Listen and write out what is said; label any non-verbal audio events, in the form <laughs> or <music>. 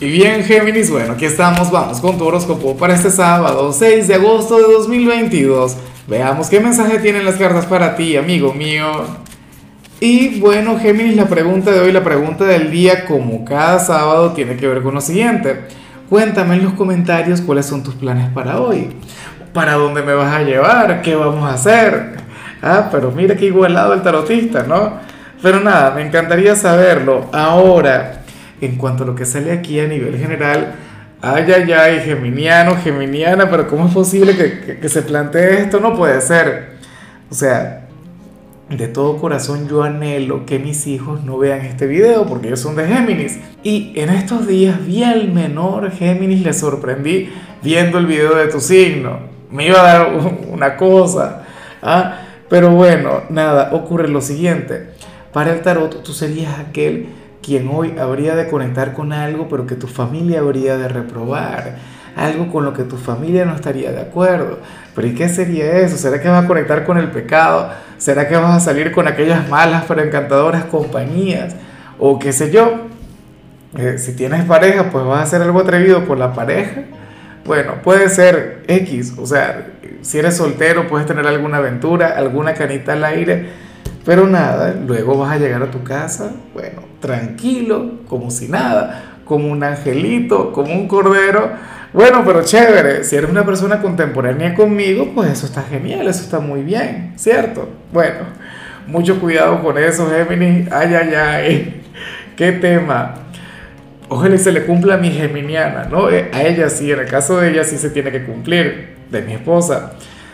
Y bien, Géminis, bueno, aquí estamos, vamos con tu horóscopo para este sábado, 6 de agosto de 2022. Veamos qué mensaje tienen las cartas para ti, amigo mío. Y bueno, Géminis, la pregunta de hoy, la pregunta del día, como cada sábado, tiene que ver con lo siguiente. Cuéntame en los comentarios cuáles son tus planes para hoy. ¿Para dónde me vas a llevar? ¿Qué vamos a hacer? Ah, pero mira qué igualado el tarotista, ¿no? Pero nada, me encantaría saberlo. Ahora, en cuanto a lo que sale aquí a nivel general, ay, ay, ay, geminiano, geminiana, pero ¿cómo es posible que, que, se plantee esto? No puede ser. O sea, de todo corazón yo anhelo que mis hijos no vean este video porque ellos son de Géminis. Y en estos días vi al menor Géminis, le sorprendí viendo el video de tu signo. Me iba a dar una cosa. ¿ah? Pero bueno, nada, ocurre lo siguiente. Para el tarot tú serías aquel quien hoy habría de conectar con algo, pero que tu familia habría de reprobar, algo con lo que tu familia no estaría de acuerdo. Pero ¿y qué sería eso? ¿Será que vas a conectar con el pecado? ¿Será que vas a salir con aquellas malas pero encantadoras compañías? O qué sé yo, eh, si tienes pareja, pues vas a hacer algo atrevido por la pareja. Bueno, puede ser X, o sea, si eres soltero puedes tener alguna aventura, alguna canita al aire, pero nada, luego vas a llegar a tu casa, bueno, tranquilo, como si nada, como un angelito, como un cordero. Bueno, pero chévere, si eres una persona contemporánea conmigo, pues eso está genial, eso está muy bien, ¿cierto? Bueno, mucho cuidado con eso, Géminis. Ay, ay, ay, <laughs> qué tema. Ojalá se le cumpla a mi geminiana, ¿no? Eh, a ella sí, en el caso de ella sí se tiene que cumplir, de mi esposa.